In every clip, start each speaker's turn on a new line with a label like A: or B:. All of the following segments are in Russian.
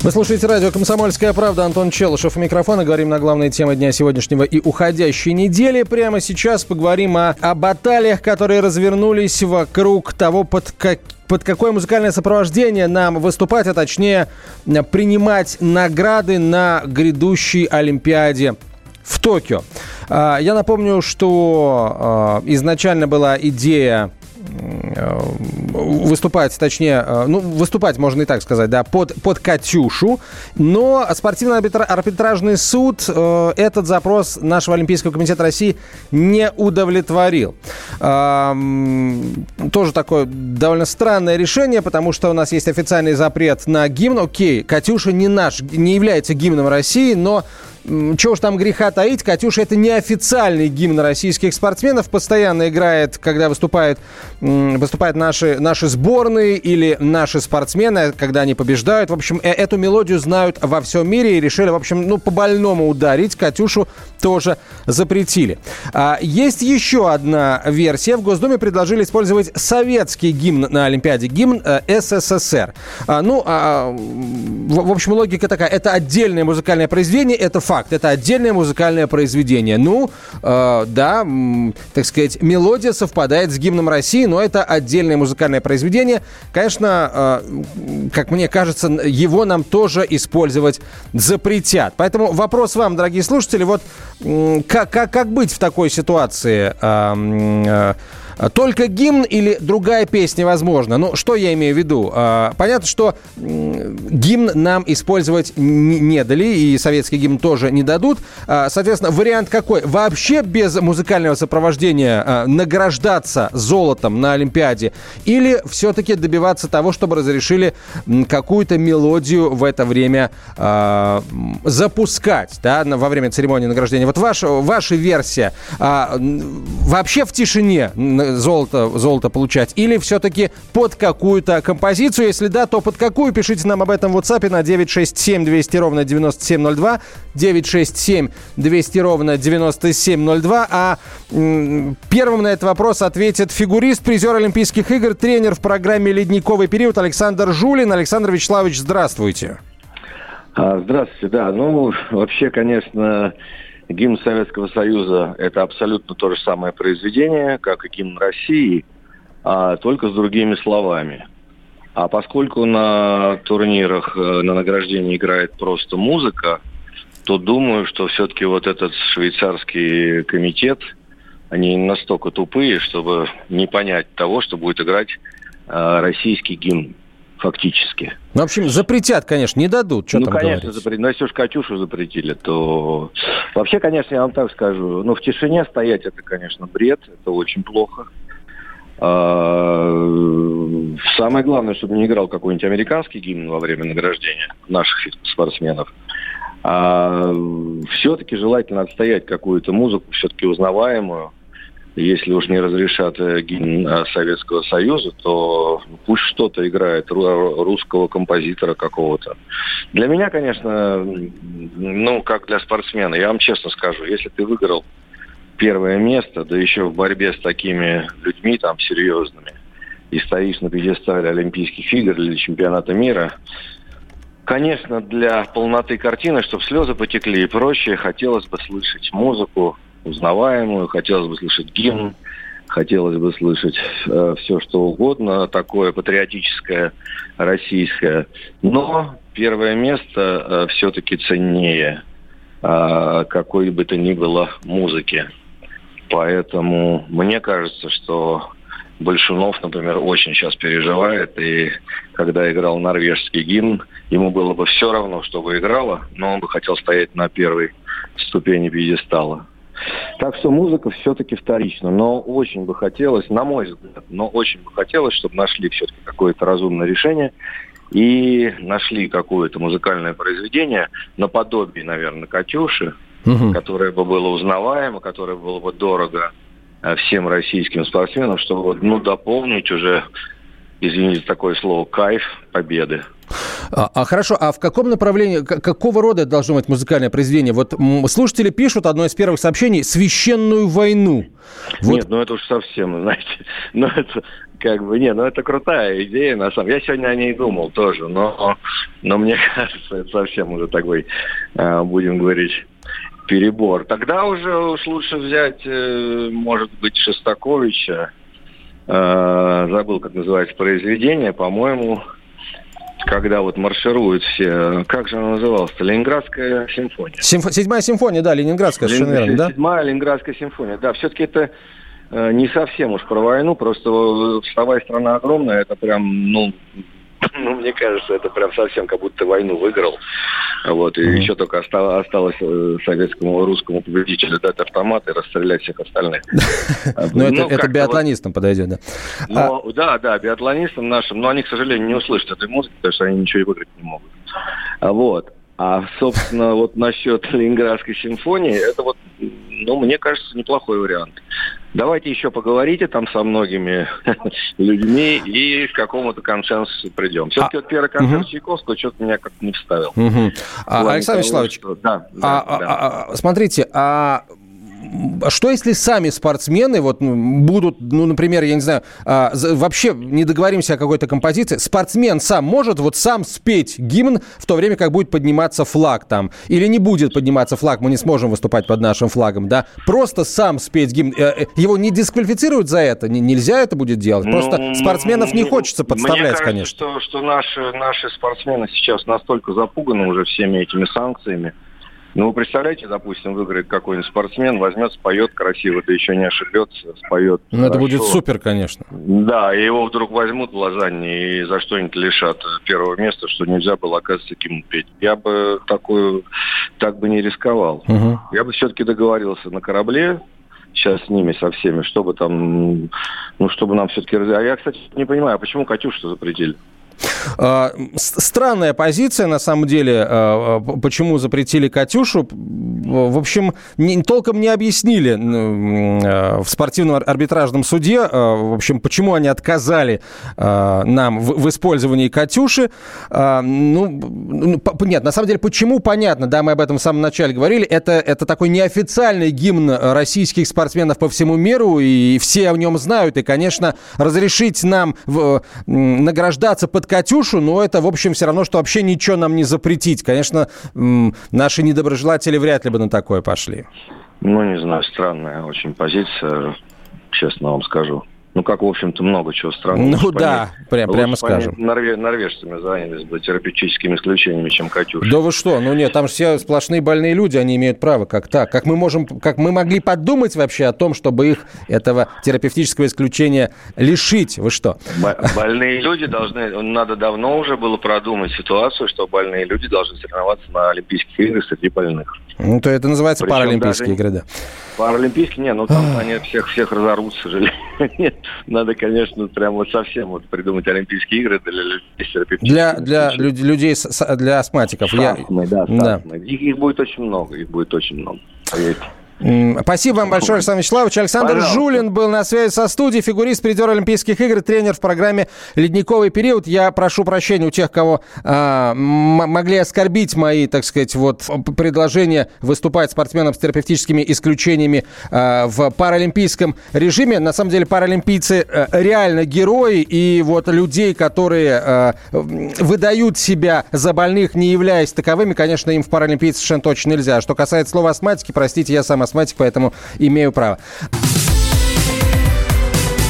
A: Вы слушаете радио «Комсомольская правда». Антон Челышев у микрофона. Говорим на главные темы дня сегодняшнего и уходящей недели. Прямо сейчас поговорим о, о баталиях, которые развернулись вокруг того, под как, под какое музыкальное сопровождение нам выступать, а точнее принимать награды на грядущей Олимпиаде в Токио. А, Я напомню, что а, изначально была идея выступать, точнее, э, ну, выступать можно и так сказать, да, под, под «Катюшу», но спортивно-арбитражный суд э, этот запрос нашего Олимпийского комитета России не удовлетворил. Тоже такое довольно странное решение, потому что у нас есть официальный запрет на гимн. Окей, «Катюша» не наш, не является гимном России, но чего уж там греха таить, Катюша, это не официальный гимн российских спортсменов. Постоянно играет, когда выступает, выступают наши, наши сборные или наши спортсмены, когда они побеждают. В общем, э- эту мелодию знают во всем мире и решили, в общем, ну, по-больному ударить. Катюшу тоже запретили. А, есть еще одна версия. В Госдуме предложили использовать советский гимн на Олимпиаде. Гимн э, СССР. А, ну, а, в, в общем, логика такая. Это отдельное музыкальное произведение, это факт. Это отдельное музыкальное произведение. Ну, э, да, м, так сказать, мелодия совпадает с гимном России, но это отдельное музыкальное произведение. Конечно, э, как мне кажется, его нам тоже использовать запретят. Поэтому вопрос вам, дорогие слушатели, вот м, как, как, как быть в такой ситуации? Э, э, только гимн или другая песня возможно? Ну, что я имею в виду? А, Понятно, что гимн нам использовать не дали, и советский гимн тоже не дадут. А, Соответственно, вариант какой? Вообще без музыкального сопровождения а, награждаться золотом на Олимпиаде? Или все-таки добиваться того, чтобы разрешили какую-то мелодию в это время а, запускать да, во время церемонии награждения? Вот ваша, ваша версия. А, Вообще в тишине золото, золото получать? Или все-таки под какую-то композицию? Если да, то под какую? Пишите нам об этом в WhatsApp на 967 200 ровно 9702. 967 200 ровно 9702. А м, первым на этот вопрос ответит фигурист, призер Олимпийских игр, тренер в программе «Ледниковый период» Александр Жулин. Александр Вячеславович, здравствуйте.
B: А, Здравствуйте, да. Ну, вообще, конечно, гимн Советского Союза – это абсолютно то же самое произведение, как и гимн России, а только с другими словами. А поскольку на турнирах, э, на награждении играет просто музыка, то думаю, что все-таки вот этот швейцарский комитет, они настолько тупые, чтобы не понять того, что будет играть э, российский гимн фактически.
A: Ну, в общем, запретят, конечно, не дадут. Что
B: ну,
A: там
B: конечно,
A: говорить?
B: запретили. Но если уж Катюшу запретили, то... Вообще, конечно, я вам так скажу, ну, в тишине стоять, это, конечно, бред, это очень плохо. А, Самое главное, чтобы не играл какой-нибудь американский гимн во время награждения наших спортсменов. А все-таки желательно отстоять какую-то музыку, все-таки узнаваемую. Если уж не разрешат э, гимн э, Советского Союза, то пусть что-то играет ру- русского композитора какого-то. Для меня, конечно, ну, как для спортсмена, я вам честно скажу, если ты выиграл первое место, да еще в борьбе с такими людьми там серьезными, и стоишь на пьедестале Олимпийских игр или чемпионата мира, конечно, для полноты картины, чтобы слезы потекли и прочее, хотелось бы слышать музыку узнаваемую, хотелось бы слышать гимн, хотелось бы слышать э, все, что угодно, такое патриотическое, российское. Но первое место все-таки ценнее э, какой бы то ни было музыки. Поэтому мне кажется, что Большунов, например, очень сейчас переживает, и когда играл норвежский гимн, ему было бы все равно, что бы играло, но он бы хотел стоять на первой ступени пьедестала. Так что музыка все-таки вторична, но очень бы хотелось, на мой взгляд, но очень бы хотелось, чтобы нашли все-таки какое-то разумное решение и нашли какое-то музыкальное произведение наподобие, наверное, «Катюши»,
A: Мгм.
B: которое бы было узнаваемо, которое было бы дорого э, всем российским спортсменам, чтобы ну, дополнить уже, извините такое слово, кайф победы.
A: А, а хорошо, а в каком направлении, какого рода должно быть музыкальное произведение? Вот слушатели пишут одно из первых сообщений «Священную войну».
B: Вот. Нет, ну это уж совсем, знаете, ну это как бы, не, ну это крутая идея, на самом Я сегодня о ней думал тоже, но, но мне кажется, это совсем уже такой, э, будем говорить, перебор. Тогда уже уж лучше взять, э, может быть, Шостаковича, э, забыл, как называется произведение, по-моему, когда вот маршируют все, как же она называлась Ленинградская симфония.
A: Симф... Седьмая симфония, да, Ленинградская, совершенно верно, да?
B: Седьмая Ленинградская симфония, да, все-таки это э, не совсем уж про войну, просто вставая страна огромная, это прям, ну, ну, мне кажется, это прям совсем как будто войну выиграл. Вот, и mm-hmm. еще только осталось, осталось э, советскому русскому победителю дать автомат и расстрелять всех остальных.
A: Ну, это биатлонистам подойдет, да?
B: Ну, да, да, биатлонистам нашим, но они, к сожалению, не услышат этой музыки, потому что они ничего и выиграть не могут. Вот. А, собственно, вот насчет Ленинградской симфонии, это вот, ну, мне кажется, неплохой вариант. Давайте еще поговорите там со многими людьми и к какому-то консенсусу придем. Все-таки а, вот первый концерт угу. Чайковского что-то меня как-то не вставил.
A: Угу. А, Александр Вячеславович, что... да, да, а, да. А, а, смотрите, а а что если сами спортсмены вот ну, будут, ну, например, я не знаю, а, вообще не договоримся о какой-то композиции, спортсмен сам может вот сам спеть гимн в то время, как будет подниматься флаг там, или не будет подниматься флаг, мы не сможем выступать под нашим флагом, да, просто сам спеть гимн, э, э, его не дисквалифицируют за это, нельзя это будет делать, просто ну, спортсменов не хочется подставлять, мне
B: кажется,
A: конечно.
B: Что, что наши, наши спортсмены сейчас настолько запуганы уже всеми этими санкциями, ну, вы представляете, допустим, выиграет какой-нибудь спортсмен, возьмет, споет красиво, да еще не ошибется, споет.
A: Ну, это будет супер, конечно.
B: Да, и его вдруг возьмут в Лозанне и за что-нибудь лишат первого места, что нельзя было, оказывается, кем петь. Я бы такую, так бы не рисковал. Угу. Я бы все-таки договорился на корабле, сейчас с ними, со всеми, чтобы там, ну, чтобы нам все-таки... А я, кстати, не понимаю, а почему Катюшу запретили?
A: А, странная позиция, на самом деле, а, а, почему запретили «Катюшу». В общем, толком не объяснили в спортивном арбитражном суде, в общем, почему они отказали нам в, в использовании «Катюши». Ну, ну нет, на самом деле, почему, понятно, да, мы об этом в самом начале говорили, это, это такой неофициальный гимн российских спортсменов по всему миру, и все о нем знают, и, конечно, разрешить нам в, награждаться под «Катюшу», но это, в общем, все равно, что вообще ничего нам не запретить. Конечно, наши недоброжелатели вряд ли бы на такое пошли.
B: Ну, не знаю, странная очень позиция, честно вам скажу. Ну, как, в общем-то, много чего странного.
A: Ну да, прям, прямо скажем.
B: Норве, норвежцами занялись бы терапевтическими исключениями, чем Катюша.
A: Да вы что? Ну нет, там все сплошные больные люди, они имеют право. Как так? Как мы можем, как мы могли подумать вообще о том, чтобы их этого терапевтического исключения лишить? Вы что?
B: Больные люди должны, надо давно уже было продумать ситуацию, что больные люди должны соревноваться на Олимпийских играх среди больных.
A: Ну, то это называется Причем Паралимпийские игры, да.
B: Паралимпийские, не, ну там они всех, всех разорвут, к сожалению. Нет, надо, конечно, прям вот совсем вот придумать Олимпийские игры для людей
A: Для, для людей, для астматиков.
B: С астмой, да, с да. Их, их будет очень много, их будет очень много, поверьте.
A: Спасибо вам большое, Александр Вячеславович. Александр Пожалуйста. Жулин был на связи со студией, фигурист, призер Олимпийских игр, тренер в программе «Ледниковый период». Я прошу прощения у тех, кого а, могли оскорбить мои, так сказать, вот предложения выступать спортсменам с терапевтическими исключениями а, в паралимпийском режиме. На самом деле паралимпийцы а, реально герои, и вот людей, которые а, выдают себя за больных, не являясь таковыми, конечно, им в паралимпийцы совершенно точно нельзя. Что касается слова астматики, простите, я сам астматик, поэтому имею право.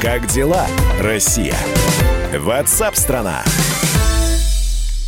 C: Как дела, Россия? Ватсап-страна! страна